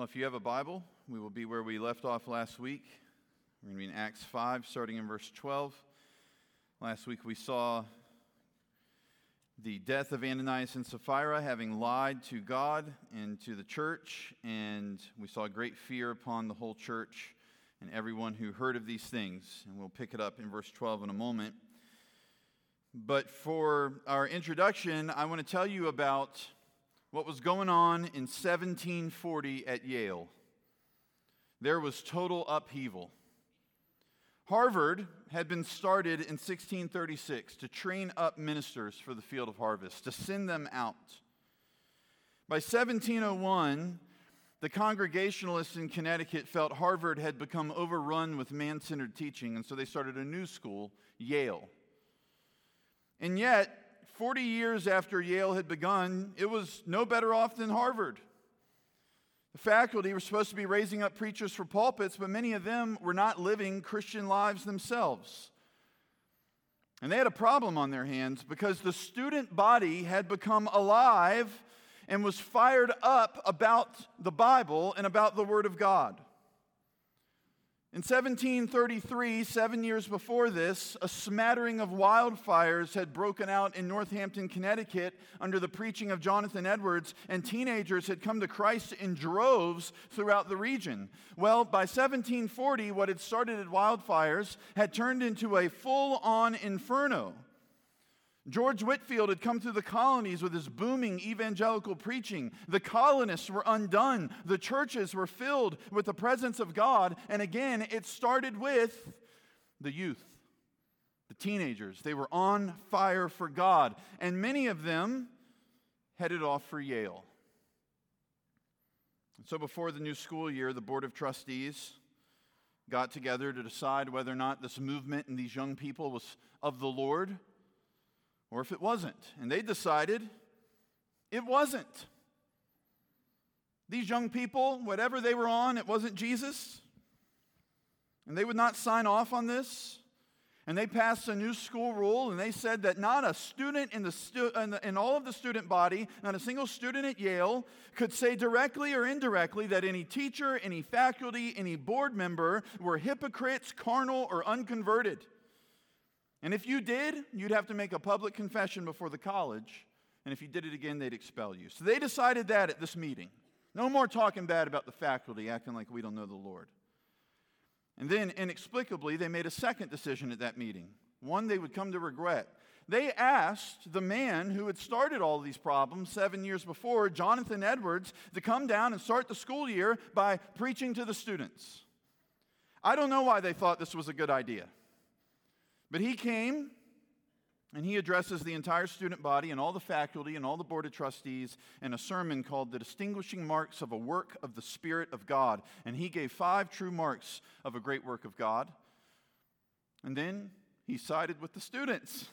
Well, if you have a Bible, we will be where we left off last week. We're going to be in Acts 5, starting in verse 12. Last week we saw the death of Ananias and Sapphira, having lied to God and to the church, and we saw great fear upon the whole church and everyone who heard of these things. And we'll pick it up in verse 12 in a moment. But for our introduction, I want to tell you about what was going on in 1740 at Yale. There was total upheaval. Harvard had been started in 1636 to train up ministers for the field of harvest, to send them out. By 1701, the Congregationalists in Connecticut felt Harvard had become overrun with man centered teaching, and so they started a new school, Yale. And yet, 40 years after Yale had begun, it was no better off than Harvard. The faculty were supposed to be raising up preachers for pulpits, but many of them were not living Christian lives themselves. And they had a problem on their hands because the student body had become alive and was fired up about the Bible and about the Word of God. In 1733, seven years before this, a smattering of wildfires had broken out in Northampton, Connecticut, under the preaching of Jonathan Edwards, and teenagers had come to Christ in droves throughout the region. Well, by 1740, what had started as wildfires had turned into a full on inferno. George Whitefield had come through the colonies with his booming evangelical preaching. The colonists were undone. The churches were filled with the presence of God. And again, it started with the youth, the teenagers. They were on fire for God. And many of them headed off for Yale. And so before the new school year, the Board of Trustees got together to decide whether or not this movement and these young people was of the Lord or if it wasn't. And they decided it wasn't. These young people, whatever they were on, it wasn't Jesus. And they would not sign off on this. And they passed a new school rule, and they said that not a student in, the stu- in, the, in all of the student body, not a single student at Yale, could say directly or indirectly that any teacher, any faculty, any board member were hypocrites, carnal, or unconverted. And if you did, you'd have to make a public confession before the college. And if you did it again, they'd expel you. So they decided that at this meeting. No more talking bad about the faculty, acting like we don't know the Lord. And then, inexplicably, they made a second decision at that meeting, one they would come to regret. They asked the man who had started all these problems seven years before, Jonathan Edwards, to come down and start the school year by preaching to the students. I don't know why they thought this was a good idea. But he came and he addresses the entire student body and all the faculty and all the board of trustees in a sermon called The Distinguishing Marks of a Work of the Spirit of God. And he gave five true marks of a great work of God. And then he sided with the students.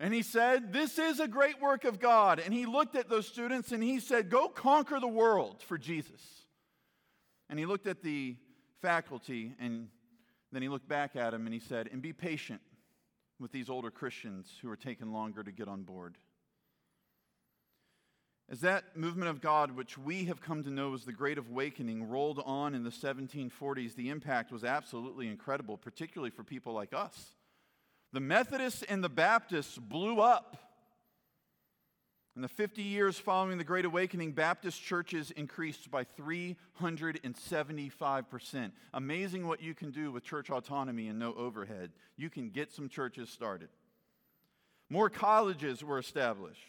And he said, This is a great work of God. And he looked at those students and he said, Go conquer the world for Jesus. And he looked at the faculty and then he looked back at him and he said, And be patient with these older Christians who are taking longer to get on board. As that movement of God, which we have come to know as the Great Awakening, rolled on in the 1740s, the impact was absolutely incredible, particularly for people like us. The Methodists and the Baptists blew up in the 50 years following the Great Awakening, Baptist churches increased by 375%. Amazing what you can do with church autonomy and no overhead. You can get some churches started. More colleges were established.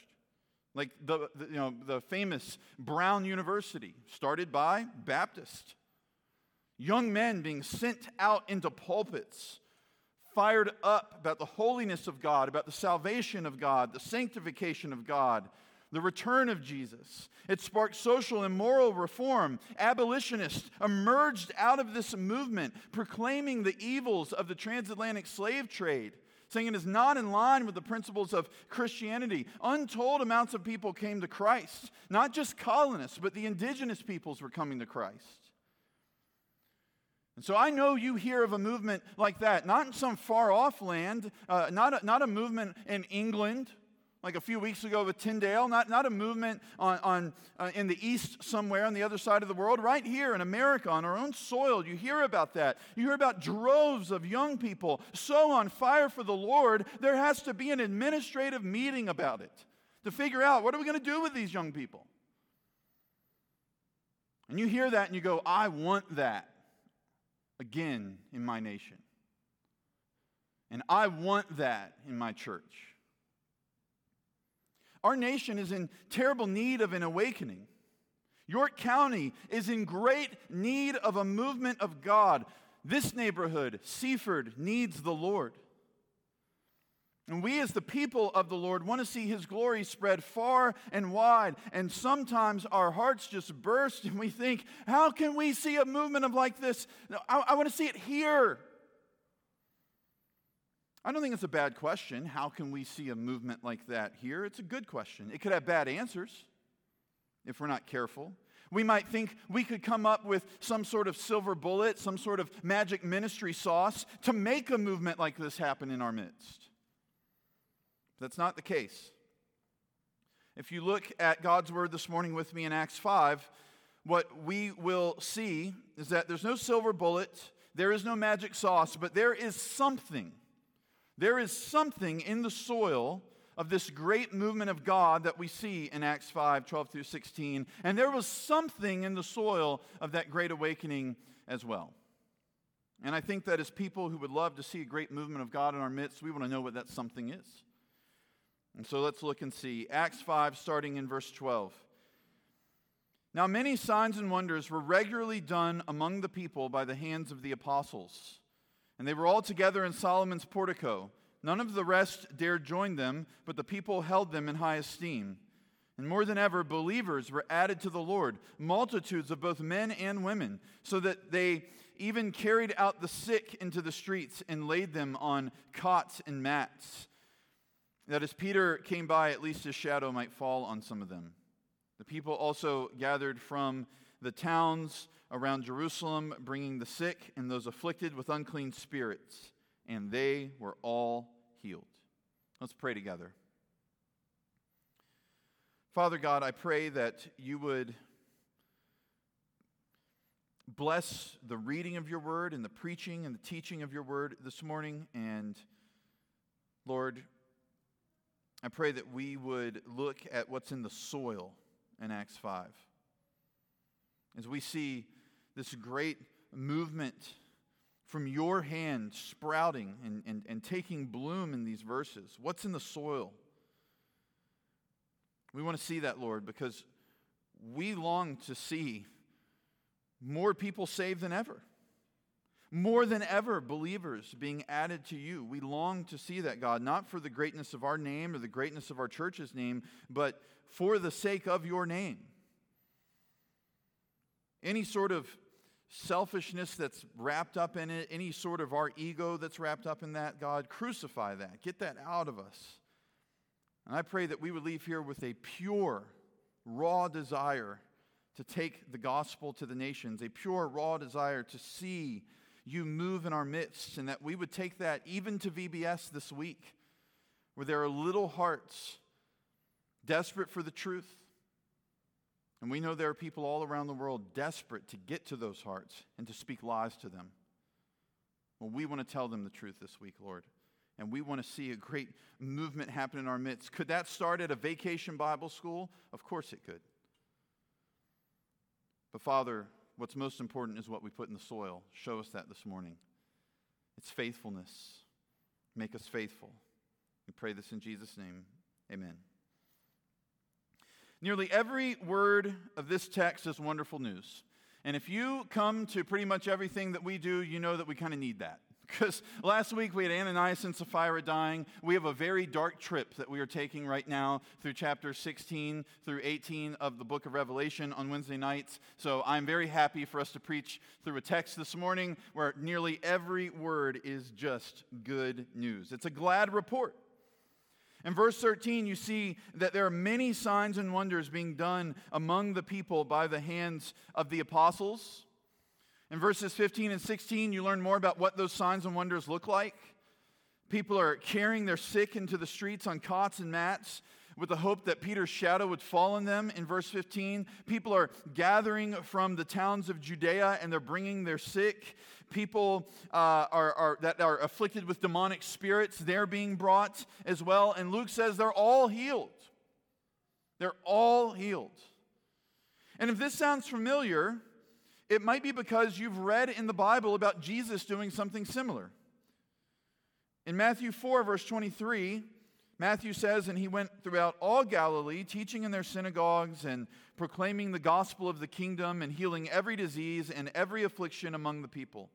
Like the, the, you know, the famous Brown University, started by Baptist. Young men being sent out into pulpits fired up about the holiness of God, about the salvation of God, the sanctification of God, the return of Jesus. It sparked social and moral reform. Abolitionists emerged out of this movement, proclaiming the evils of the transatlantic slave trade, saying it is not in line with the principles of Christianity. Untold amounts of people came to Christ. Not just colonists, but the indigenous peoples were coming to Christ. And so I know you hear of a movement like that, not in some far off land, uh, not, a, not a movement in England like a few weeks ago with Tyndale, not, not a movement on, on, uh, in the east somewhere on the other side of the world, right here in America, on our own soil. You hear about that. You hear about droves of young people so on fire for the Lord, there has to be an administrative meeting about it to figure out what are we going to do with these young people. And you hear that and you go, I want that again in my nation. And I want that in my church. Our nation is in terrible need of an awakening. York County is in great need of a movement of God. This neighborhood, Seaford, needs the Lord. And we, as the people of the Lord, want to see His glory spread far and wide. And sometimes our hearts just burst and we think, how can we see a movement of like this? I, I want to see it here. I don't think it's a bad question. How can we see a movement like that here? It's a good question. It could have bad answers if we're not careful. We might think we could come up with some sort of silver bullet, some sort of magic ministry sauce to make a movement like this happen in our midst. That's not the case. If you look at God's word this morning with me in Acts 5, what we will see is that there's no silver bullet, there is no magic sauce, but there is something. There is something in the soil of this great movement of God that we see in Acts 5 12 through 16. And there was something in the soil of that great awakening as well. And I think that as people who would love to see a great movement of God in our midst, we want to know what that something is. And so let's look and see. Acts 5, starting in verse 12. Now, many signs and wonders were regularly done among the people by the hands of the apostles. And they were all together in Solomon's portico. None of the rest dared join them, but the people held them in high esteem. And more than ever, believers were added to the Lord, multitudes of both men and women, so that they even carried out the sick into the streets and laid them on cots and mats that as Peter came by, at least his shadow might fall on some of them. The people also gathered from the towns around Jerusalem, bringing the sick and those afflicted with unclean spirits, and they were all healed. Let's pray together. Father God, I pray that you would bless the reading of your word and the preaching and the teaching of your word this morning. And Lord, I pray that we would look at what's in the soil in Acts 5. As we see this great movement from your hand sprouting and, and, and taking bloom in these verses, what's in the soil? We want to see that, Lord, because we long to see more people saved than ever. More than ever, believers being added to you. We long to see that, God, not for the greatness of our name or the greatness of our church's name, but for the sake of your name. Any sort of selfishness that's wrapped up in it, any sort of our ego that's wrapped up in that, God, crucify that. Get that out of us. And I pray that we would leave here with a pure, raw desire to take the gospel to the nations, a pure, raw desire to see you move in our midst, and that we would take that even to VBS this week, where there are little hearts desperate for the truth. And we know there are people all around the world desperate to get to those hearts and to speak lies to them. Well, we want to tell them the truth this week, Lord. And we want to see a great movement happen in our midst. Could that start at a vacation Bible school? Of course it could. But Father, What's most important is what we put in the soil. Show us that this morning. It's faithfulness. Make us faithful. We pray this in Jesus' name. Amen. Nearly every word of this text is wonderful news. And if you come to pretty much everything that we do, you know that we kind of need that. Because last week we had Ananias and Sapphira dying. We have a very dark trip that we are taking right now through chapter 16 through 18 of the book of Revelation on Wednesday nights. So I'm very happy for us to preach through a text this morning where nearly every word is just good news. It's a glad report. In verse 13, you see that there are many signs and wonders being done among the people by the hands of the apostles. In verses 15 and 16, you learn more about what those signs and wonders look like. People are carrying their sick into the streets on cots and mats with the hope that Peter's shadow would fall on them in verse 15. People are gathering from the towns of Judea and they're bringing their sick. People uh, are, are, that are afflicted with demonic spirits, they're being brought as well. And Luke says they're all healed. They're all healed. And if this sounds familiar, it might be because you've read in the Bible about Jesus doing something similar. In Matthew 4, verse 23, Matthew says, And he went throughout all Galilee, teaching in their synagogues and proclaiming the gospel of the kingdom and healing every disease and every affliction among the people.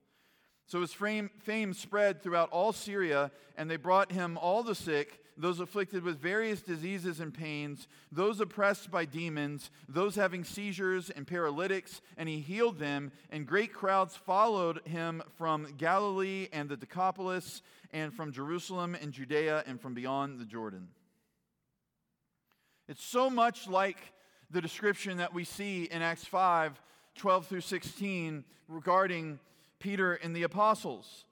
So his fame, spread throughout all Syria, and they brought him all the sick, those afflicted with various diseases and pains, those oppressed by demons, those having seizures and paralytics, and he healed them. And great crowds followed him from Galilee and the Decapolis, and from Jerusalem and Judea, and from beyond the Jordan. It's so much like the description that we see in Acts 5 12 through 16 regarding Peter and the apostles.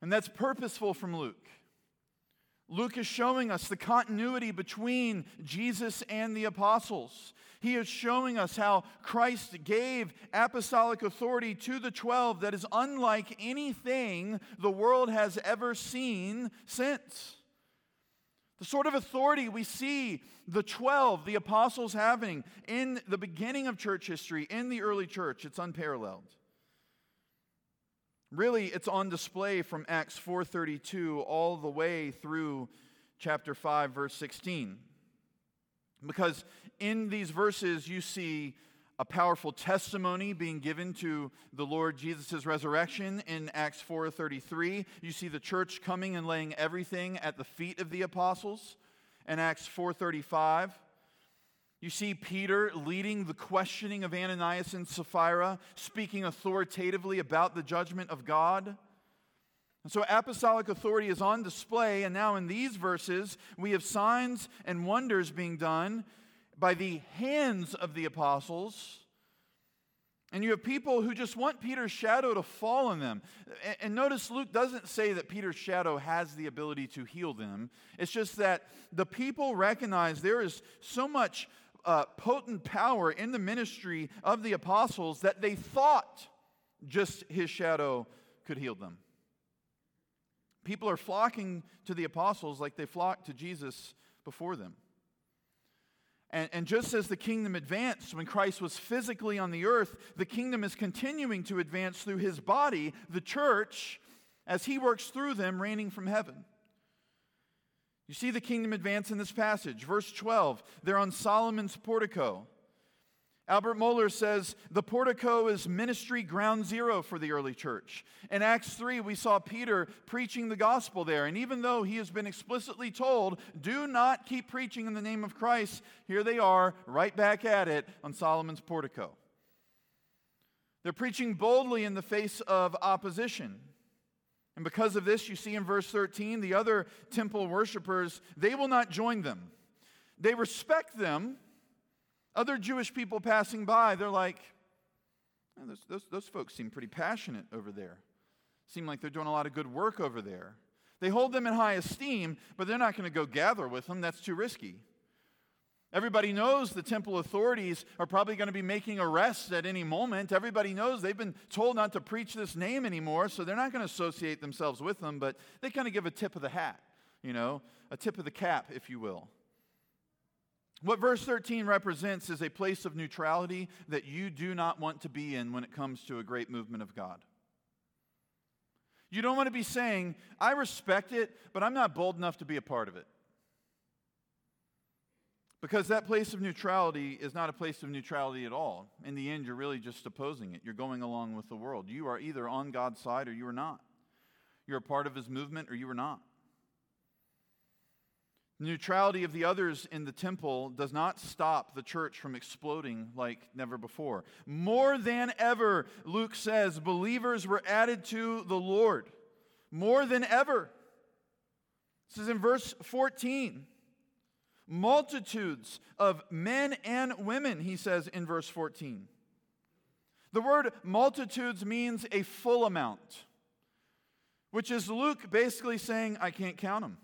And that's purposeful from Luke. Luke is showing us the continuity between Jesus and the apostles. He is showing us how Christ gave apostolic authority to the 12 that is unlike anything the world has ever seen since. The sort of authority we see the 12, the apostles having in the beginning of church history, in the early church, it's unparalleled. Really, it's on display from Acts 4:32 all the way through chapter 5 verse 16. Because in these verses you see a powerful testimony being given to the Lord Jesus' resurrection in Acts 4:33. You see the church coming and laying everything at the feet of the apostles in Acts 4:35. You see Peter leading the questioning of Ananias and Sapphira, speaking authoritatively about the judgment of God. And so apostolic authority is on display, and now in these verses, we have signs and wonders being done by the hands of the apostles. And you have people who just want Peter's shadow to fall on them. And notice Luke doesn't say that Peter's shadow has the ability to heal them. It's just that the people recognize there is so much uh, potent power in the ministry of the apostles that they thought just his shadow could heal them. People are flocking to the apostles like they flocked to Jesus before them. And, and, just as the kingdom advanced when Christ was physically on the earth, the kingdom is continuing to advance through his body, the church, as he works through them, reigning from heaven. You see the kingdom advance in this passage. Verse 12, they're on Solomon's portico. Albert Mohler says the portico is ministry ground zero for the early church. In Acts 3, we saw Peter preaching the gospel there. And even though he has been explicitly told, do not keep preaching in the name of Christ, here they are, right back at it on Solomon's portico. They're preaching boldly in the face of opposition. And because of this, you see in verse 13, the other temple worshippers, they will not join them. They respect them. Other Jewish people passing by, they're like, those, those, those folks seem pretty passionate over there. Seem like they're doing a lot of good work over there. They hold them in high esteem, but they're not going to go gather with them. That's too risky. Everybody knows the temple authorities are probably going to be making arrests at any moment. Everybody knows they've been told not to preach this name anymore, so they're not going to associate themselves with them, but they kind of give a tip of the hat, you know, a tip of the cap, if you will. What verse 13 represents is a place of neutrality that you do not want to be in when it comes to a great movement of God. You don't want to be saying, I respect it, but I'm not bold enough to be a part of it. Because that place of neutrality is not a place of neutrality at all. In the end, you're really just opposing it. You're going along with the world. You are either on God's side or you are not. You're a part of his movement or you are not. The neutrality of the others in the temple does not stop the church from exploding like never before. More than ever, Luke says, believers were added to the Lord. More than ever. This is in verse 14 multitudes of men and women, he says in verse 14. The word multitudes means a full amount. which is Luke basically saying, I can't count them.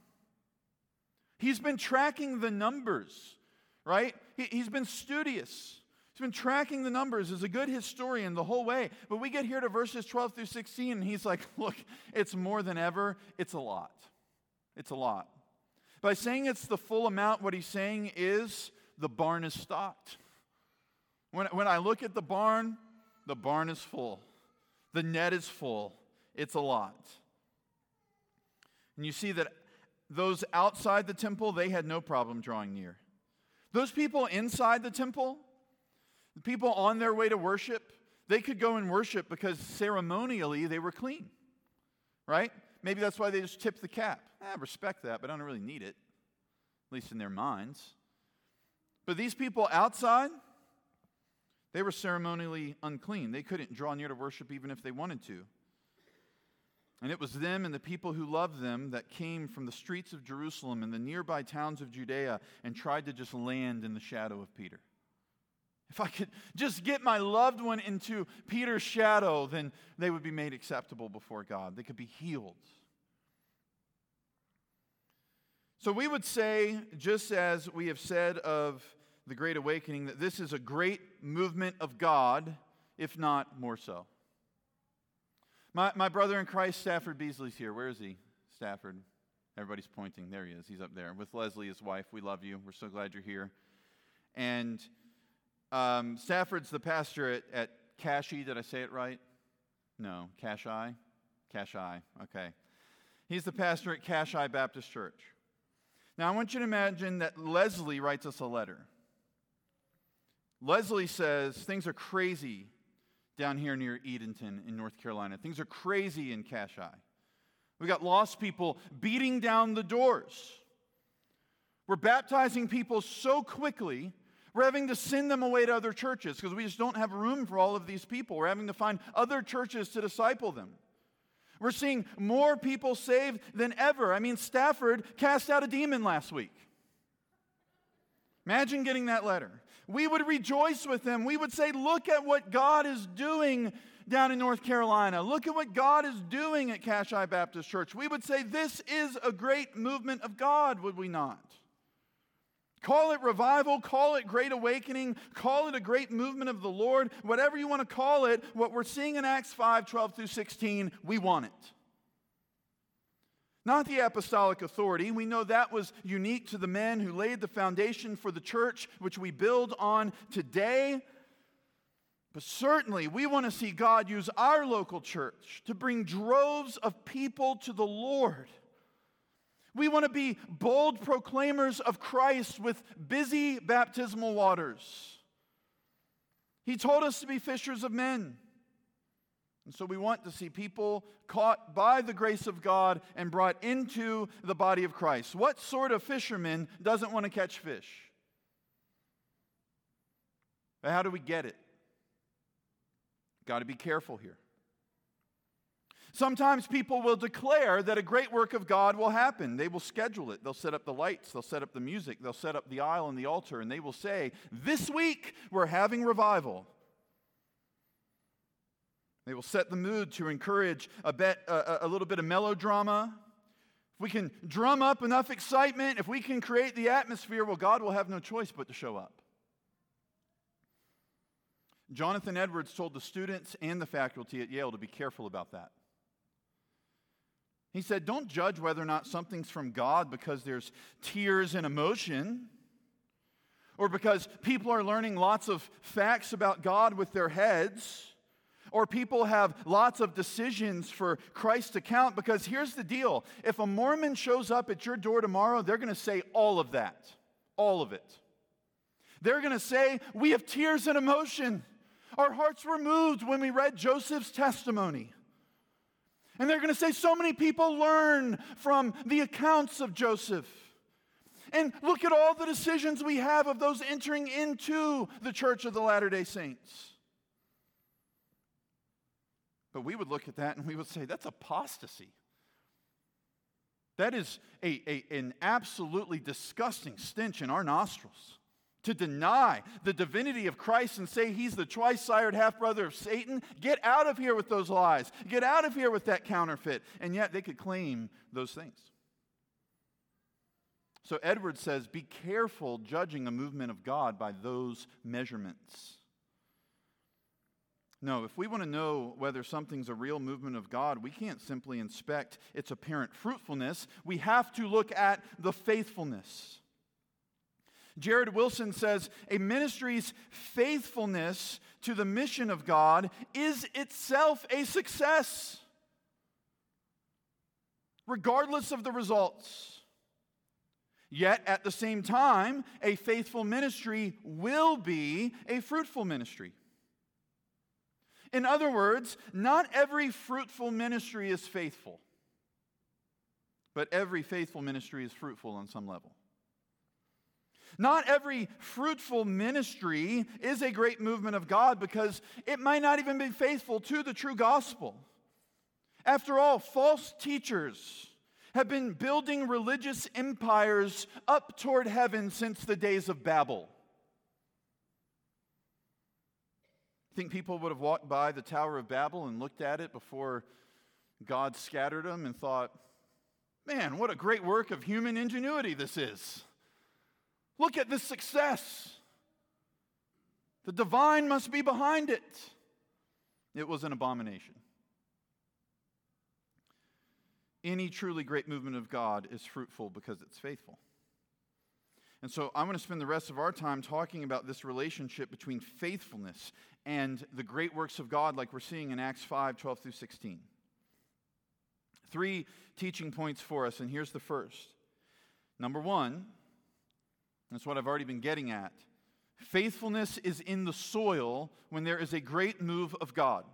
He's been tracking the numbers, right? He, has been studious. He's been tracking the numbers as a good historian the whole way. But we get here to verses 12 through 16, and he's like, look, it's more than ever. It's a lot. It's a lot. By saying it's the full amount, what he's saying is the barn is stocked. When, when I look at the barn, the barn is full. The net is full. It's a lot. And you see that those outside the temple, they had no problem drawing near. Those people inside the temple, the people on their way to worship, they could go and worship because ceremonially they were clean, right? Maybe that's why they just tipped the cap. I respect that, but I don't really need it, at least in their minds. But these people outside, they were ceremonially unclean. They couldn't draw near to worship even if they wanted to. And it was them and the people who loved them that came from the streets of Jerusalem and the nearby towns of Judea and tried to just land in the shadow of Peter. If I could just get my loved one into Peter's shadow, then they would be made acceptable before God. They could be healed. So we would say, just as we have said of the Great Awakening, that this is a great movement of God, if not more so. My, my brother in Christ, Stafford Beasley's here. Where is he? Stafford. Everybody's pointing. There he is. He's up there with Leslie, his wife. We love you. We're so glad you're here. And um, Stafford's the pastor at, at Cashy. Did I say it right? No. Cashie? Cashie. Okay. He's the pastor at Cashie Baptist Church. Now, I want you to imagine that Leslie writes us a letter. Leslie says, Things are crazy down here near Edenton in North Carolina. Things are crazy in Cashie. We got lost people beating down the doors. We're baptizing people so quickly, we're having to send them away to other churches because we just don't have room for all of these people. We're having to find other churches to disciple them. We're seeing more people saved than ever. I mean, Stafford cast out a demon last week. Imagine getting that letter. We would rejoice with them. We would say, Look at what God is doing down in North Carolina. Look at what God is doing at Cashie Baptist Church. We would say, This is a great movement of God, would we not? Call it revival, call it great awakening, call it a great movement of the Lord, whatever you want to call it, what we're seeing in Acts 5 12 through 16, we want it. Not the apostolic authority. We know that was unique to the men who laid the foundation for the church, which we build on today. But certainly, we want to see God use our local church to bring droves of people to the Lord. We want to be bold proclaimers of Christ with busy baptismal waters. He told us to be fishers of men. And so we want to see people caught by the grace of God and brought into the body of Christ. What sort of fisherman doesn't want to catch fish? But how do we get it? Got to be careful here. Sometimes people will declare that a great work of God will happen. They will schedule it. They'll set up the lights, they'll set up the music, they'll set up the aisle and the altar, and they will say, This week we're having revival. They will set the mood to encourage a, bit, a, a little bit of melodrama. If we can drum up enough excitement, if we can create the atmosphere, well, God will have no choice but to show up. Jonathan Edwards told the students and the faculty at Yale to be careful about that. He said, Don't judge whether or not something's from God because there's tears and emotion, or because people are learning lots of facts about God with their heads, or people have lots of decisions for Christ to count. Because here's the deal if a Mormon shows up at your door tomorrow, they're going to say all of that, all of it. They're going to say, We have tears and emotion. Our hearts were moved when we read Joseph's testimony. And they're going to say, so many people learn from the accounts of Joseph. And look at all the decisions we have of those entering into the church of the Latter day Saints. But we would look at that and we would say, that's apostasy. That is a, a, an absolutely disgusting stench in our nostrils. To deny the divinity of Christ and say he's the twice sired half brother of Satan. Get out of here with those lies. Get out of here with that counterfeit. And yet they could claim those things. So Edwards says be careful judging a movement of God by those measurements. No, if we want to know whether something's a real movement of God, we can't simply inspect its apparent fruitfulness. We have to look at the faithfulness. Jared Wilson says a ministry's faithfulness to the mission of God is itself a success, regardless of the results. Yet at the same time, a faithful ministry will be a fruitful ministry. In other words, not every fruitful ministry is faithful, but every faithful ministry is fruitful on some level. Not every fruitful ministry is a great movement of God because it might not even be faithful to the true gospel. After all, false teachers have been building religious empires up toward heaven since the days of Babel. Think people would have walked by the Tower of Babel and looked at it before God scattered them and thought, man, what a great work of human ingenuity this is. Look at this success. The divine must be behind it. It was an abomination. Any truly great movement of God is fruitful because it's faithful. And so I'm going to spend the rest of our time talking about this relationship between faithfulness and the great works of God, like we're seeing in Acts 5 12 through 16. Three teaching points for us, and here's the first. Number one, that's what I've already been getting at. Faithfulness is in the soil when there is a great move of God.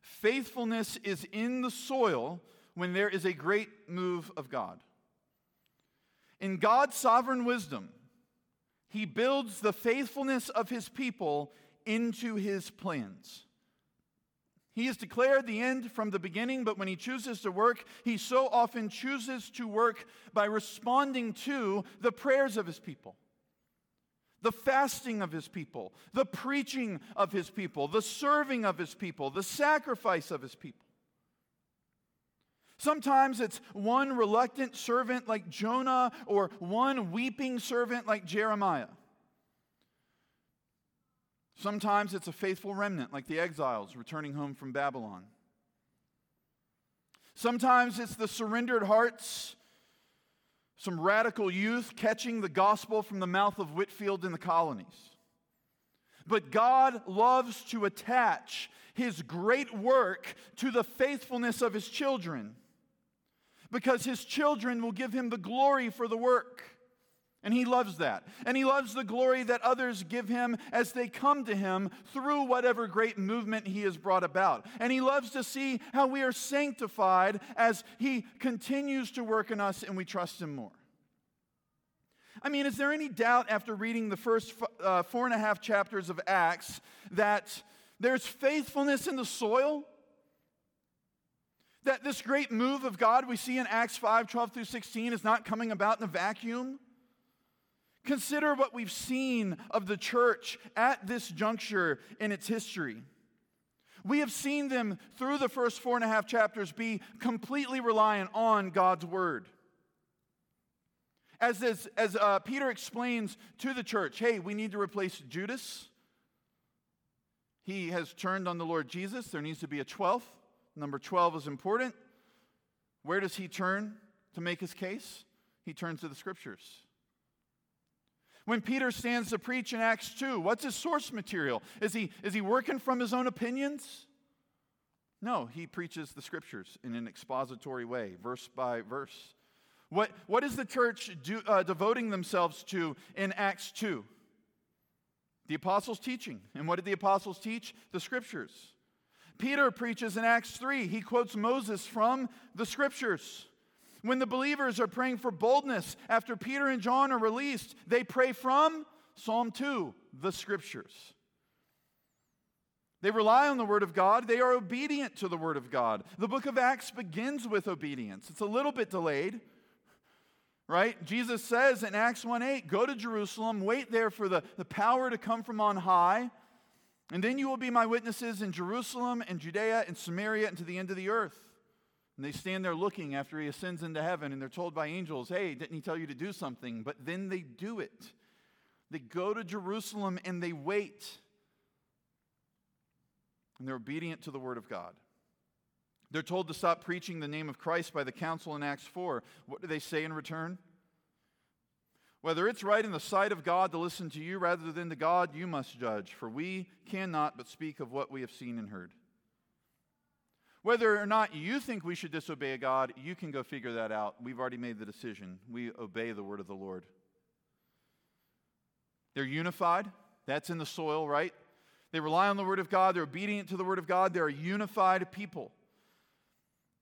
Faithfulness is in the soil when there is a great move of God. In God's sovereign wisdom, He builds the faithfulness of His people into His plans. He has declared the end from the beginning, but when he chooses to work, he so often chooses to work by responding to the prayers of his people, the fasting of his people, the preaching of his people, the serving of his people, the sacrifice of his people. Sometimes it's one reluctant servant like Jonah or one weeping servant like Jeremiah. Sometimes it's a faithful remnant, like the exiles returning home from Babylon. Sometimes it's the surrendered hearts, some radical youth catching the gospel from the mouth of Whitefield in the colonies. But God loves to attach his great work to the faithfulness of his children because his children will give him the glory for the work. And he loves that. And he loves the glory that others give him as they come to him through whatever great movement he has brought about. And he loves to see how we are sanctified as he continues to work in us and we trust him more. I mean, is there any doubt after reading the first uh, four and a half chapters of Acts that there's faithfulness in the soil? That this great move of God we see in Acts 5 12 through 16 is not coming about in a vacuum? Consider what we've seen of the church at this juncture in its history. We have seen them through the first four and a half chapters be completely reliant on God's word. As, as, as uh, Peter explains to the church, hey, we need to replace Judas. He has turned on the Lord Jesus. There needs to be a 12th. Number 12 is important. Where does he turn to make his case? He turns to the scriptures. When Peter stands to preach in Acts 2, what's his source material? Is he, is he working from his own opinions? No, he preaches the scriptures in an expository way, verse by verse. What, what is the church do, uh, devoting themselves to in Acts 2? The apostles' teaching. And what did the apostles teach? The scriptures. Peter preaches in Acts 3. He quotes Moses from the scriptures. When the believers are praying for boldness after Peter and John are released, they pray from Psalm 2, the scriptures. They rely on the Word of God. They are obedient to the Word of God. The book of Acts begins with obedience. It's a little bit delayed. right? Jesus says in Acts 1 8, go to Jerusalem, wait there for the, the power to come from on high, and then you will be my witnesses in Jerusalem and Judea and Samaria and to the end of the earth. And they stand there looking after he ascends into heaven, and they're told by angels, hey, didn't he tell you to do something? But then they do it. They go to Jerusalem and they wait. And they're obedient to the word of God. They're told to stop preaching the name of Christ by the council in Acts 4. What do they say in return? Whether it's right in the sight of God to listen to you rather than to God, you must judge, for we cannot but speak of what we have seen and heard. Whether or not you think we should disobey God, you can go figure that out. We've already made the decision. We obey the word of the Lord. They're unified. That's in the soil, right? They rely on the word of God. They're obedient to the word of God. They're a unified people.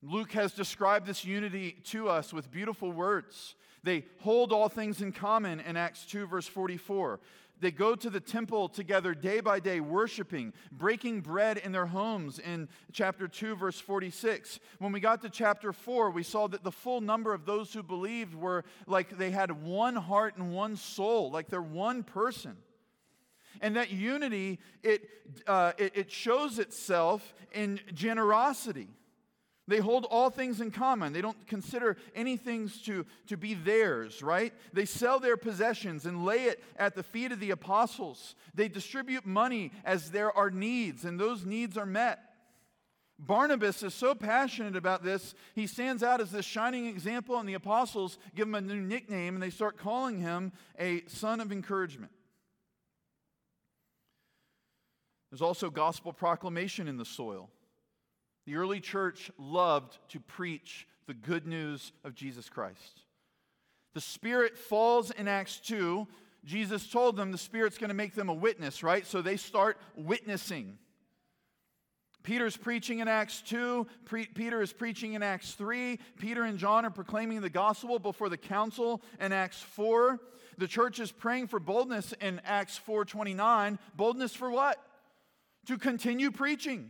Luke has described this unity to us with beautiful words. They hold all things in common in Acts 2, verse 44. They go to the temple together day by day, worshiping, breaking bread in their homes in chapter 2, verse 46. When we got to chapter 4, we saw that the full number of those who believed were like they had one heart and one soul, like they're one person. And that unity, it, uh, it, it shows itself in generosity. They hold all things in common. They don't consider anything to, to be theirs, right? They sell their possessions and lay it at the feet of the apostles. They distribute money as there are needs, and those needs are met. Barnabas is so passionate about this, he stands out as this shining example, and the apostles give him a new nickname, and they start calling him a son of encouragement. There's also gospel proclamation in the soil. The early church loved to preach the good news of Jesus Christ. The Spirit falls in Acts 2. Jesus told them the Spirit's going to make them a witness, right? So they start witnessing. Peter's preaching in Acts 2. Pre- Peter is preaching in Acts 3. Peter and John are proclaiming the gospel before the council in Acts 4. The church is praying for boldness in Acts 4:29. Boldness for what? To continue preaching.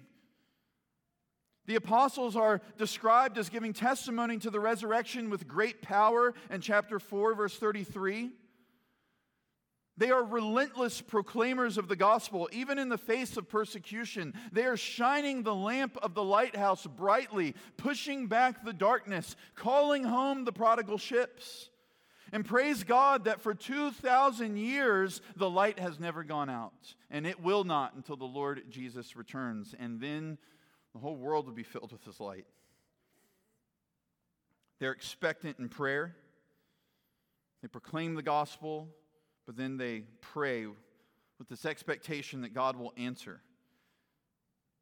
The apostles are described as giving testimony to the resurrection with great power in chapter 4, verse 33. They are relentless proclaimers of the gospel, even in the face of persecution. They are shining the lamp of the lighthouse brightly, pushing back the darkness, calling home the prodigal ships. And praise God that for 2,000 years the light has never gone out, and it will not until the Lord Jesus returns. And then the whole world would be filled with His light. They're expectant in prayer. They proclaim the gospel, but then they pray with this expectation that God will answer.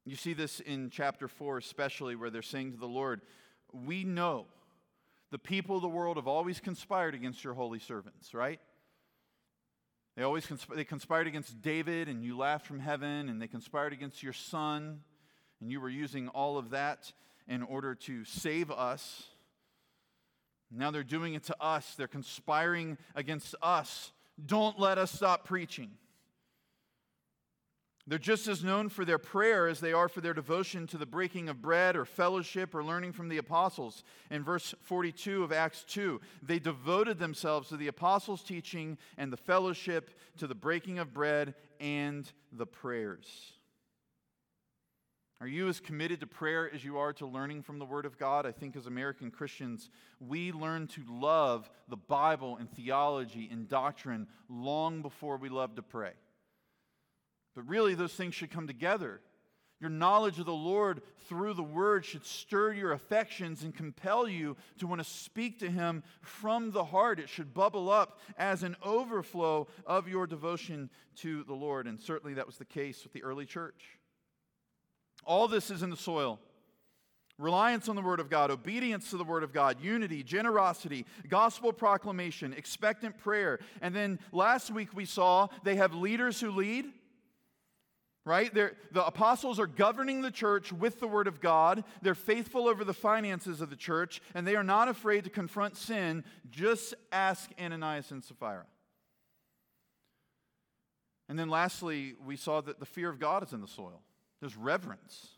You see this in chapter 4, especially, where they're saying to the Lord, We know the people of the world have always conspired against your holy servants, right? They always consp- they conspired against David, and you laughed from heaven, and they conspired against your son and you were using all of that in order to save us. Now they're doing it to us, they're conspiring against us. Don't let us stop preaching. They're just as known for their prayer as they are for their devotion to the breaking of bread or fellowship or learning from the apostles. In verse 42 of Acts 2, they devoted themselves to the apostles' teaching and the fellowship, to the breaking of bread and the prayers. Are you as committed to prayer as you are to learning from the Word of God? I think as American Christians, we learn to love the Bible and theology and doctrine long before we love to pray. But really, those things should come together. Your knowledge of the Lord through the Word should stir your affections and compel you to want to speak to Him from the heart. It should bubble up as an overflow of your devotion to the Lord. And certainly that was the case with the early church. All this is in the soil. Reliance on the Word of God, obedience to the Word of God, unity, generosity, gospel proclamation, expectant prayer. And then last week we saw they have leaders who lead, right? They're, the apostles are governing the church with the Word of God. They're faithful over the finances of the church, and they are not afraid to confront sin. Just ask Ananias and Sapphira. And then lastly, we saw that the fear of God is in the soil. There's reverence.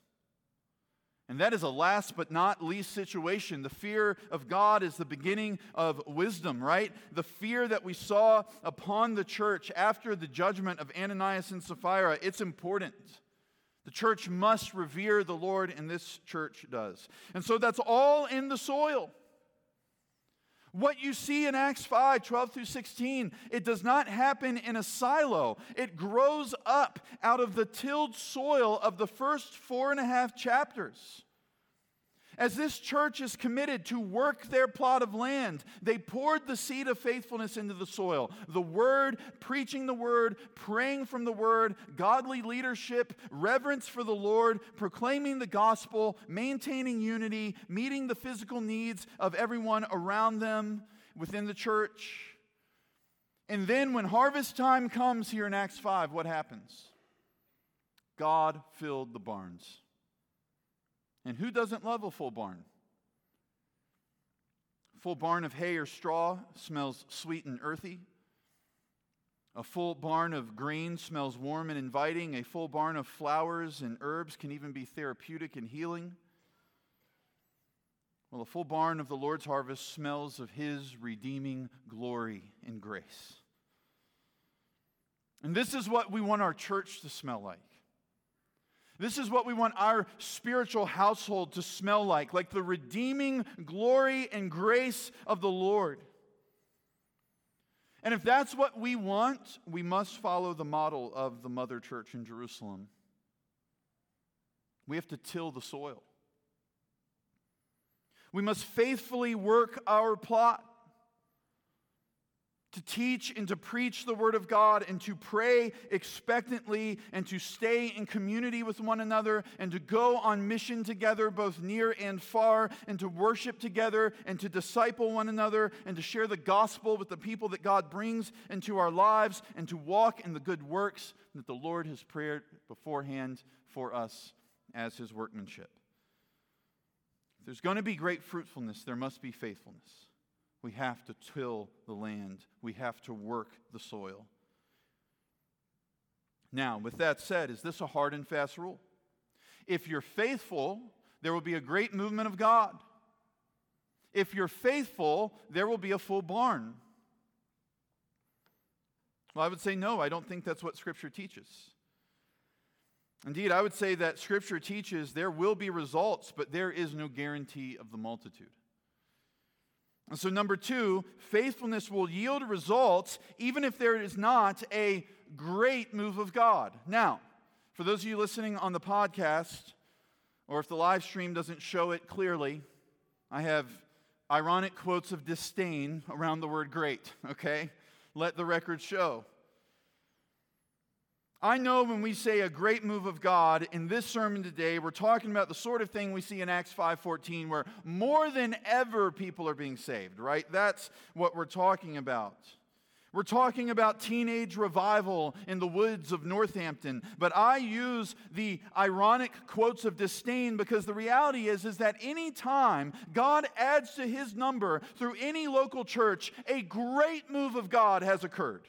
And that is a last but not least situation. The fear of God is the beginning of wisdom, right? The fear that we saw upon the church after the judgment of Ananias and Sapphira, it's important. The church must revere the Lord, and this church does. And so that's all in the soil. What you see in Acts 5 12 through 16, it does not happen in a silo. It grows up out of the tilled soil of the first four and a half chapters. As this church is committed to work their plot of land, they poured the seed of faithfulness into the soil. The word, preaching the word, praying from the word, godly leadership, reverence for the Lord, proclaiming the gospel, maintaining unity, meeting the physical needs of everyone around them within the church. And then when harvest time comes here in Acts 5, what happens? God filled the barns. And who doesn't love a full barn? A full barn of hay or straw smells sweet and earthy. A full barn of grain smells warm and inviting. A full barn of flowers and herbs can even be therapeutic and healing. Well, a full barn of the Lord's harvest smells of His redeeming glory and grace. And this is what we want our church to smell like. This is what we want our spiritual household to smell like like the redeeming glory and grace of the Lord. And if that's what we want, we must follow the model of the mother church in Jerusalem. We have to till the soil. We must faithfully work our plot to teach and to preach the Word of God and to pray expectantly and to stay in community with one another and to go on mission together, both near and far, and to worship together and to disciple one another and to share the gospel with the people that God brings into our lives and to walk in the good works that the Lord has prepared beforehand for us as His workmanship. If there's going to be great fruitfulness, there must be faithfulness. We have to till the land, we have to work the soil. Now, with that said, is this a hard and fast rule? If you're faithful, there will be a great movement of God. If you're faithful, there will be a full barn. Well, I would say no, I don't think that's what Scripture teaches. Indeed, I would say that Scripture teaches there will be results, but there is no guarantee of the multitude. And so, number two, faithfulness will yield results even if there is not a great move of God. Now, for those of you listening on the podcast, or if the live stream doesn't show it clearly, I have ironic quotes of disdain around the word great, okay? Let the record show. I know when we say a great move of God in this sermon today, we're talking about the sort of thing we see in Acts 5:14 where more than ever people are being saved, right? That's what we're talking about. We're talking about teenage revival in the woods of Northampton, but I use the ironic quotes of disdain because the reality is is that any time God adds to his number through any local church, a great move of God has occurred.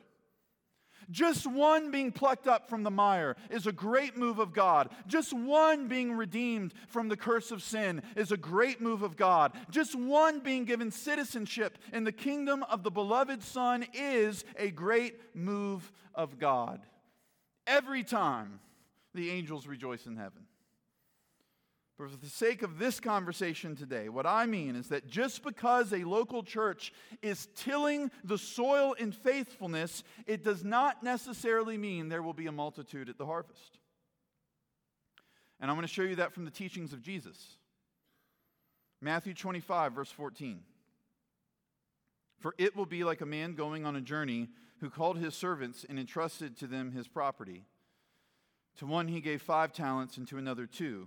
Just one being plucked up from the mire is a great move of God. Just one being redeemed from the curse of sin is a great move of God. Just one being given citizenship in the kingdom of the beloved Son is a great move of God. Every time the angels rejoice in heaven. For the sake of this conversation today, what I mean is that just because a local church is tilling the soil in faithfulness, it does not necessarily mean there will be a multitude at the harvest. And I'm going to show you that from the teachings of Jesus. Matthew 25, verse 14. For it will be like a man going on a journey who called his servants and entrusted to them his property. To one he gave five talents, and to another two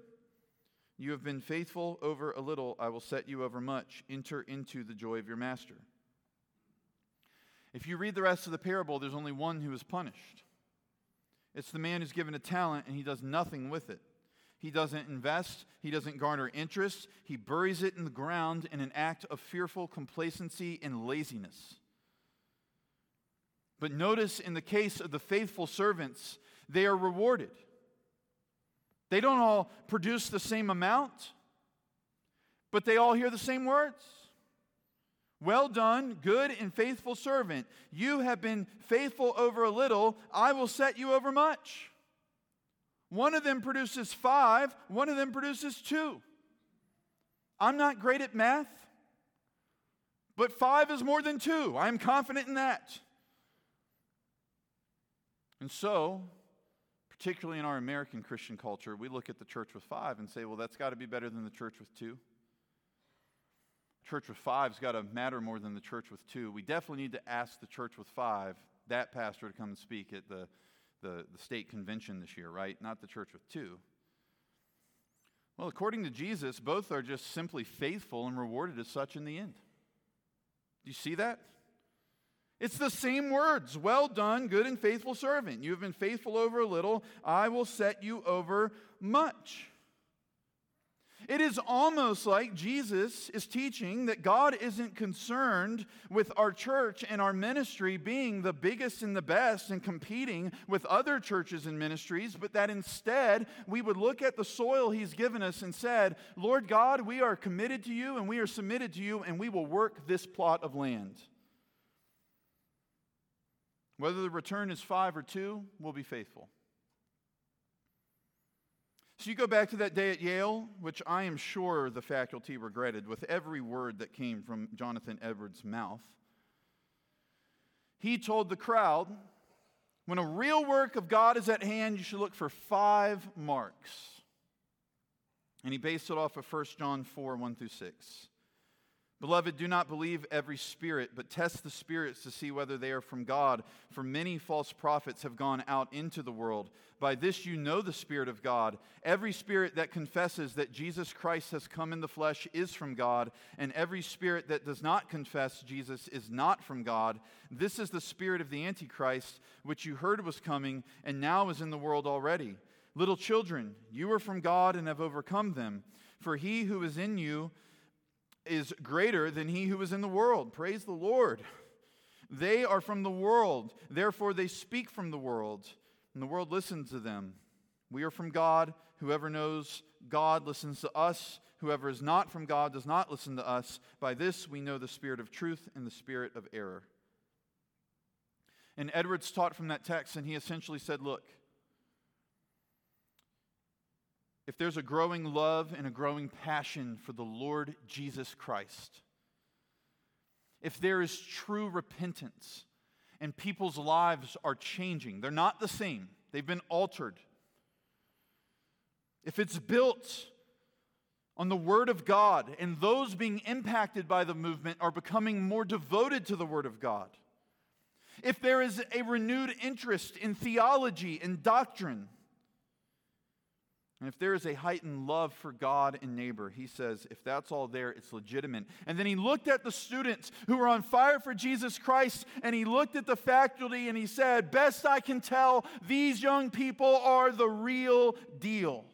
You have been faithful over a little, I will set you over much. Enter into the joy of your master. If you read the rest of the parable, there's only one who is punished. It's the man who's given a talent and he does nothing with it. He doesn't invest, he doesn't garner interest, he buries it in the ground in an act of fearful complacency and laziness. But notice in the case of the faithful servants, they are rewarded. They don't all produce the same amount, but they all hear the same words. Well done, good and faithful servant. You have been faithful over a little, I will set you over much. One of them produces five, one of them produces two. I'm not great at math, but five is more than two. I'm confident in that. And so, particularly in our American Christian culture, we look at the church with five and say, well, that's got to be better than the church with two. Church with five's got to matter more than the church with two. We definitely need to ask the church with five, that pastor, to come and speak at the, the, the state convention this year, right? Not the church with two. Well, according to Jesus, both are just simply faithful and rewarded as such in the end. Do you see that? It's the same words. Well done, good and faithful servant. You have been faithful over a little, I will set you over much. It is almost like Jesus is teaching that God isn't concerned with our church and our ministry being the biggest and the best and competing with other churches and ministries, but that instead we would look at the soil He's given us and said, Lord God, we are committed to you and we are submitted to you and we will work this plot of land. Whether the return is five or two, we'll be faithful. So you go back to that day at Yale, which I am sure the faculty regretted with every word that came from Jonathan Edwards' mouth. He told the crowd, when a real work of God is at hand, you should look for five marks. And he based it off of 1 John 4 1 through 6. Beloved, do not believe every spirit, but test the spirits to see whether they are from God. For many false prophets have gone out into the world. By this you know the Spirit of God. Every spirit that confesses that Jesus Christ has come in the flesh is from God, and every spirit that does not confess Jesus is not from God. This is the spirit of the Antichrist, which you heard was coming, and now is in the world already. Little children, you are from God and have overcome them. For he who is in you, is greater than he who is in the world. Praise the Lord. They are from the world, therefore they speak from the world, and the world listens to them. We are from God. Whoever knows God listens to us. Whoever is not from God does not listen to us. By this we know the spirit of truth and the spirit of error. And Edwards taught from that text, and he essentially said, Look, if there's a growing love and a growing passion for the Lord Jesus Christ, if there is true repentance and people's lives are changing, they're not the same, they've been altered. If it's built on the Word of God and those being impacted by the movement are becoming more devoted to the Word of God, if there is a renewed interest in theology and doctrine, and if there is a heightened love for God and neighbor, he says, if that's all there, it's legitimate. And then he looked at the students who were on fire for Jesus Christ, and he looked at the faculty and he said, Best I can tell, these young people are the real deal.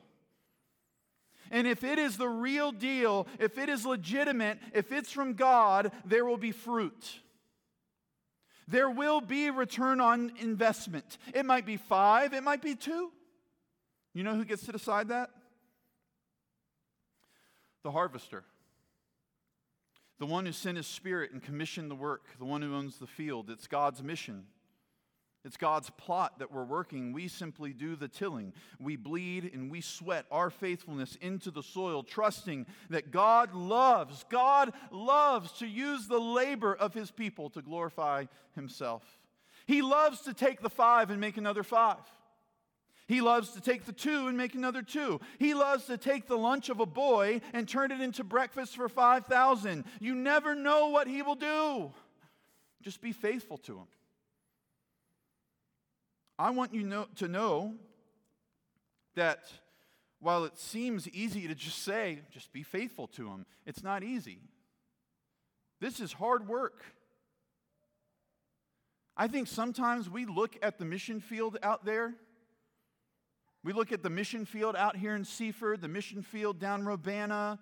And if it is the real deal, if it is legitimate, if it's from God, there will be fruit. There will be return on investment. It might be five, it might be two. You know who gets to decide that? The harvester. The one who sent his spirit and commissioned the work, the one who owns the field. It's God's mission. It's God's plot that we're working. We simply do the tilling. We bleed and we sweat our faithfulness into the soil, trusting that God loves, God loves to use the labor of his people to glorify himself. He loves to take the five and make another five. He loves to take the two and make another two. He loves to take the lunch of a boy and turn it into breakfast for 5,000. You never know what he will do. Just be faithful to him. I want you know, to know that while it seems easy to just say, just be faithful to him, it's not easy. This is hard work. I think sometimes we look at the mission field out there. We look at the mission field out here in Seaford, the mission field down Robana,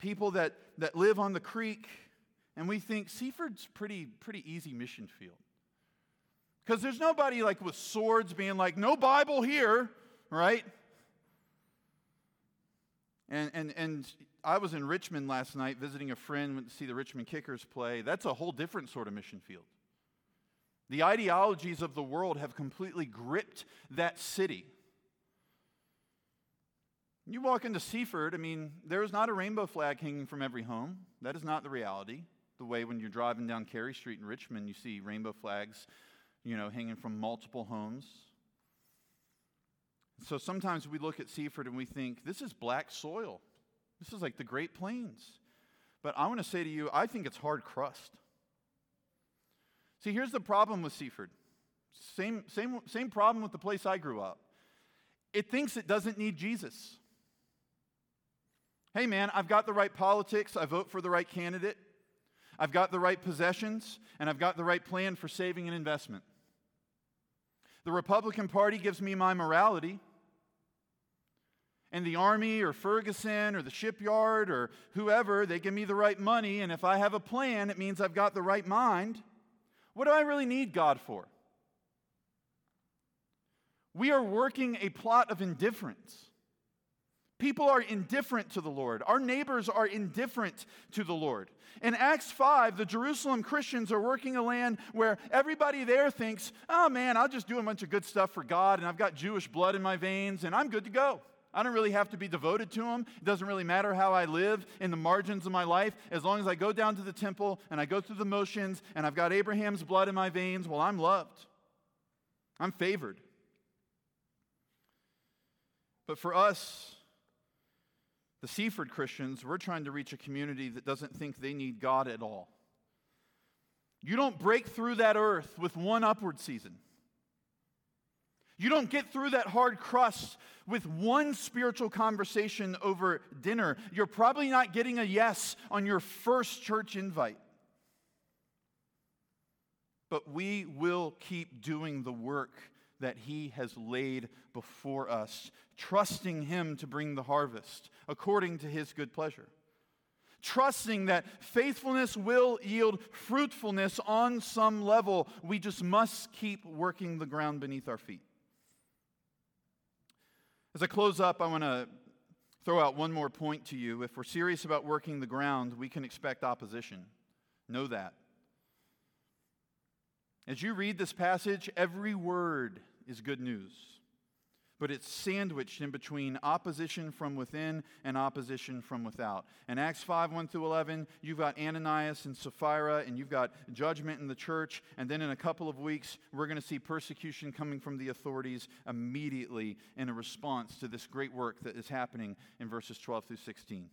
people that, that live on the creek, and we think Seaford's pretty, pretty easy mission field. Because there's nobody like with swords being like, no Bible here, right? And, and, and I was in Richmond last night visiting a friend, went to see the Richmond Kickers play. That's a whole different sort of mission field. The ideologies of the world have completely gripped that city. You walk into Seaford, I mean, there is not a rainbow flag hanging from every home. That is not the reality. The way when you're driving down Cary Street in Richmond, you see rainbow flags, you know, hanging from multiple homes. So sometimes we look at Seaford and we think, this is black soil. This is like the Great Plains. But I want to say to you, I think it's hard crust. See, here's the problem with Seaford. Same, same, same problem with the place I grew up. It thinks it doesn't need Jesus. Hey, man, I've got the right politics. I vote for the right candidate. I've got the right possessions, and I've got the right plan for saving and investment. The Republican Party gives me my morality. And the army or Ferguson or the shipyard or whoever, they give me the right money. And if I have a plan, it means I've got the right mind. What do I really need God for? We are working a plot of indifference. People are indifferent to the Lord. Our neighbors are indifferent to the Lord. In Acts 5, the Jerusalem Christians are working a land where everybody there thinks, oh man, I'll just do a bunch of good stuff for God, and I've got Jewish blood in my veins, and I'm good to go. I don't really have to be devoted to Him. It doesn't really matter how I live in the margins of my life. As long as I go down to the temple and I go through the motions and I've got Abraham's blood in my veins, well, I'm loved. I'm favored. But for us, the Seaford Christians, we're trying to reach a community that doesn't think they need God at all. You don't break through that earth with one upward season. You don't get through that hard crust with one spiritual conversation over dinner. You're probably not getting a yes on your first church invite. But we will keep doing the work that He has laid before us, trusting Him to bring the harvest according to His good pleasure. Trusting that faithfulness will yield fruitfulness on some level. We just must keep working the ground beneath our feet. As I close up, I want to throw out one more point to you. If we're serious about working the ground, we can expect opposition. Know that. As you read this passage, every word is good news but it's sandwiched in between opposition from within and opposition from without. In Acts 5 1 through 11, you've got Ananias and Sapphira, and you've got judgment in the church. And then in a couple of weeks, we're going to see persecution coming from the authorities immediately in a response to this great work that is happening in verses 12 through 16.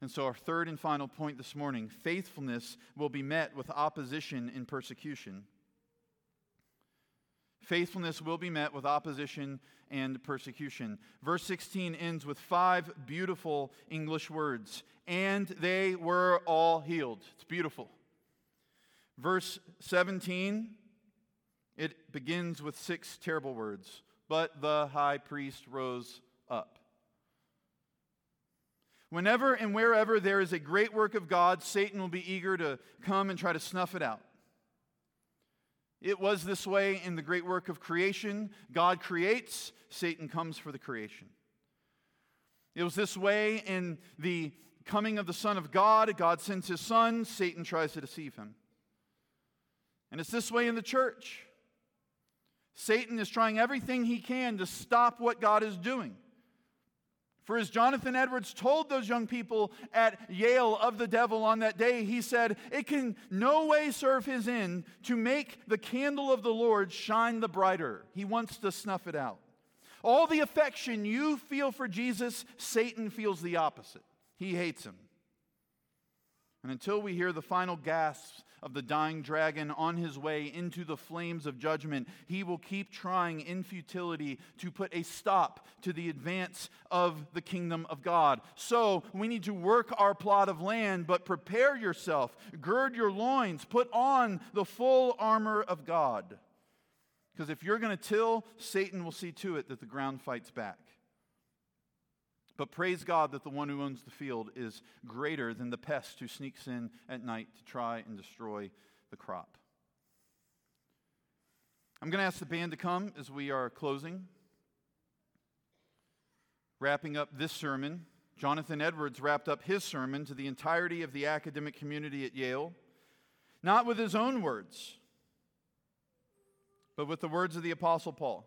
And so, our third and final point this morning faithfulness will be met with opposition in persecution. Faithfulness will be met with opposition and persecution. Verse 16 ends with five beautiful English words, and they were all healed. It's beautiful. Verse 17, it begins with six terrible words, but the high priest rose up. Whenever and wherever there is a great work of God, Satan will be eager to come and try to snuff it out. It was this way in the great work of creation. God creates, Satan comes for the creation. It was this way in the coming of the Son of God. God sends his Son, Satan tries to deceive him. And it's this way in the church. Satan is trying everything he can to stop what God is doing. For as Jonathan Edwards told those young people at Yale of the devil on that day, he said, It can no way serve his end to make the candle of the Lord shine the brighter. He wants to snuff it out. All the affection you feel for Jesus, Satan feels the opposite. He hates him. And until we hear the final gasps of the dying dragon on his way into the flames of judgment, he will keep trying in futility to put a stop to the advance of the kingdom of God. So we need to work our plot of land, but prepare yourself, gird your loins, put on the full armor of God. Because if you're going to till, Satan will see to it that the ground fights back. But praise God that the one who owns the field is greater than the pest who sneaks in at night to try and destroy the crop. I'm going to ask the band to come as we are closing. Wrapping up this sermon, Jonathan Edwards wrapped up his sermon to the entirety of the academic community at Yale, not with his own words, but with the words of the Apostle Paul.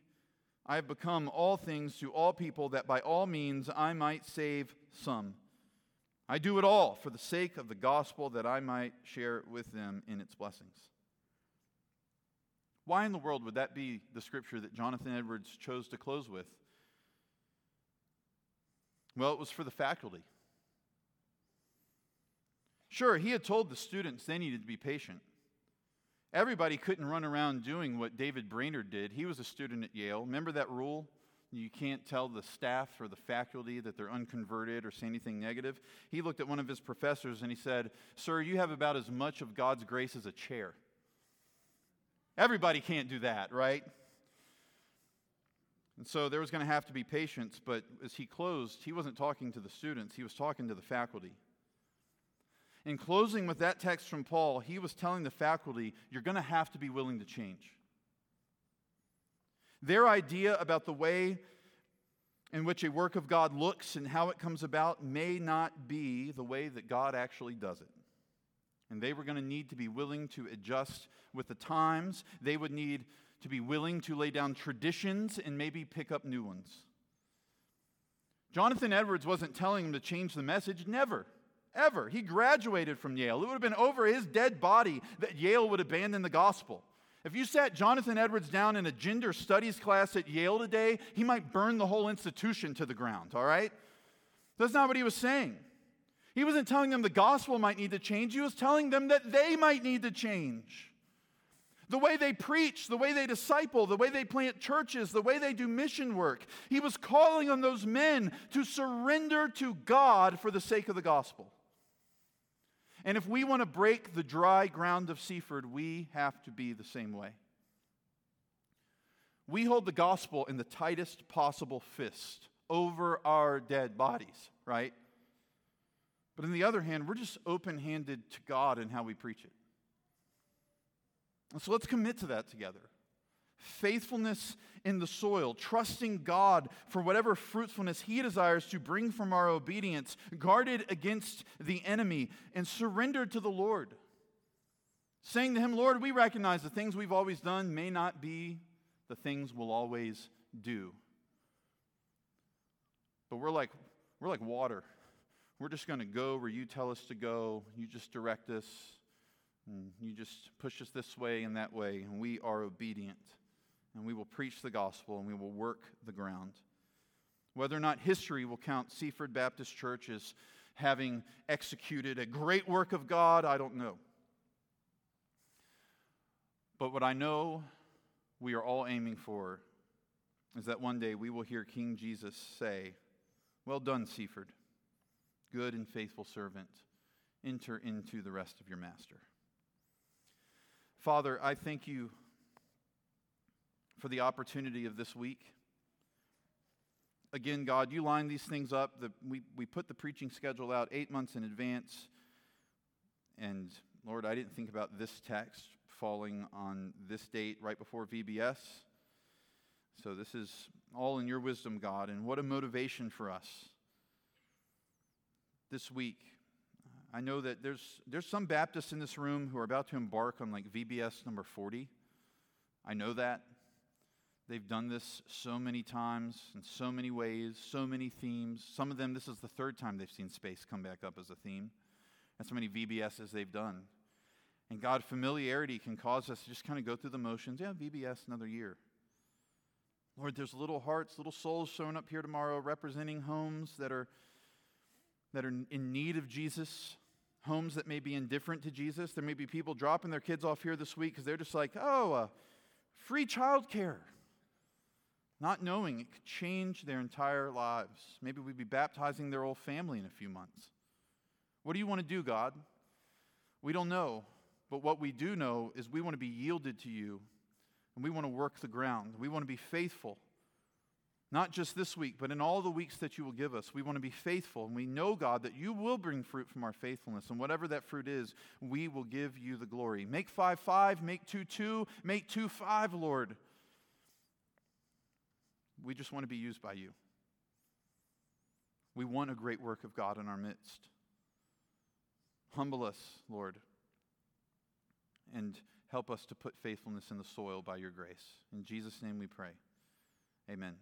I have become all things to all people, that by all means I might save some. I do it all for the sake of the gospel, that I might share with them in its blessings. Why in the world would that be the scripture that Jonathan Edwards chose to close with? Well, it was for the faculty. Sure, he had told the students they needed to be patient. Everybody couldn't run around doing what David Brainerd did. He was a student at Yale. Remember that rule? You can't tell the staff or the faculty that they're unconverted or say anything negative. He looked at one of his professors and he said, Sir, you have about as much of God's grace as a chair. Everybody can't do that, right? And so there was going to have to be patience, but as he closed, he wasn't talking to the students, he was talking to the faculty. In closing with that text from Paul, he was telling the faculty, you're going to have to be willing to change. Their idea about the way in which a work of God looks and how it comes about may not be the way that God actually does it. And they were going to need to be willing to adjust with the times. They would need to be willing to lay down traditions and maybe pick up new ones. Jonathan Edwards wasn't telling them to change the message, never ever. He graduated from Yale. It would have been over his dead body that Yale would abandon the gospel. If you sat Jonathan Edwards down in a gender studies class at Yale today, he might burn the whole institution to the ground, all right? That's not what he was saying. He wasn't telling them the gospel might need to change, he was telling them that they might need to change. The way they preach, the way they disciple, the way they plant churches, the way they do mission work. He was calling on those men to surrender to God for the sake of the gospel. And if we want to break the dry ground of Seaford, we have to be the same way. We hold the gospel in the tightest possible fist over our dead bodies, right? But on the other hand, we're just open handed to God in how we preach it. And so let's commit to that together faithfulness in the soil, trusting God for whatever fruitfulness He desires to bring from our obedience, guarded against the enemy, and surrendered to the Lord. Saying to Him, Lord, we recognize the things we've always done may not be the things we'll always do. But we're like, we're like water. We're just going to go where you tell us to go. You just direct us. You just push us this way and that way, and we are obedient and we will preach the gospel and we will work the ground. Whether or not history will count Seaford Baptist Church as having executed a great work of God, I don't know. But what I know we are all aiming for is that one day we will hear King Jesus say, Well done, Seaford, good and faithful servant. Enter into the rest of your master. Father, I thank you for the opportunity of this week. Again, God, you line these things up. The, we, we put the preaching schedule out eight months in advance. And Lord, I didn't think about this text falling on this date right before VBS. So this is all in your wisdom, God, and what a motivation for us this week. I know that there's, there's some Baptists in this room who are about to embark on like VBS number 40. I know that. They've done this so many times in so many ways, so many themes. Some of them, this is the third time they've seen space come back up as a theme. That's how many VBSs they've done. And God, familiarity can cause us to just kind of go through the motions. Yeah, VBS, another year. Lord, there's little hearts, little souls showing up here tomorrow representing homes that are, that are in need of Jesus, homes that may be indifferent to Jesus. There may be people dropping their kids off here this week because they're just like, oh, uh, free childcare not knowing it could change their entire lives. Maybe we'd be baptizing their whole family in a few months. What do you want to do, God? We don't know, but what we do know is we want to be yielded to you and we want to work the ground. We want to be faithful. Not just this week, but in all the weeks that you will give us. We want to be faithful. And we know, God, that you will bring fruit from our faithfulness. And whatever that fruit is, we will give you the glory. Make 5 5, make 2 2, make 2 5, Lord. We just want to be used by you. We want a great work of God in our midst. Humble us, Lord, and help us to put faithfulness in the soil by your grace. In Jesus' name we pray. Amen.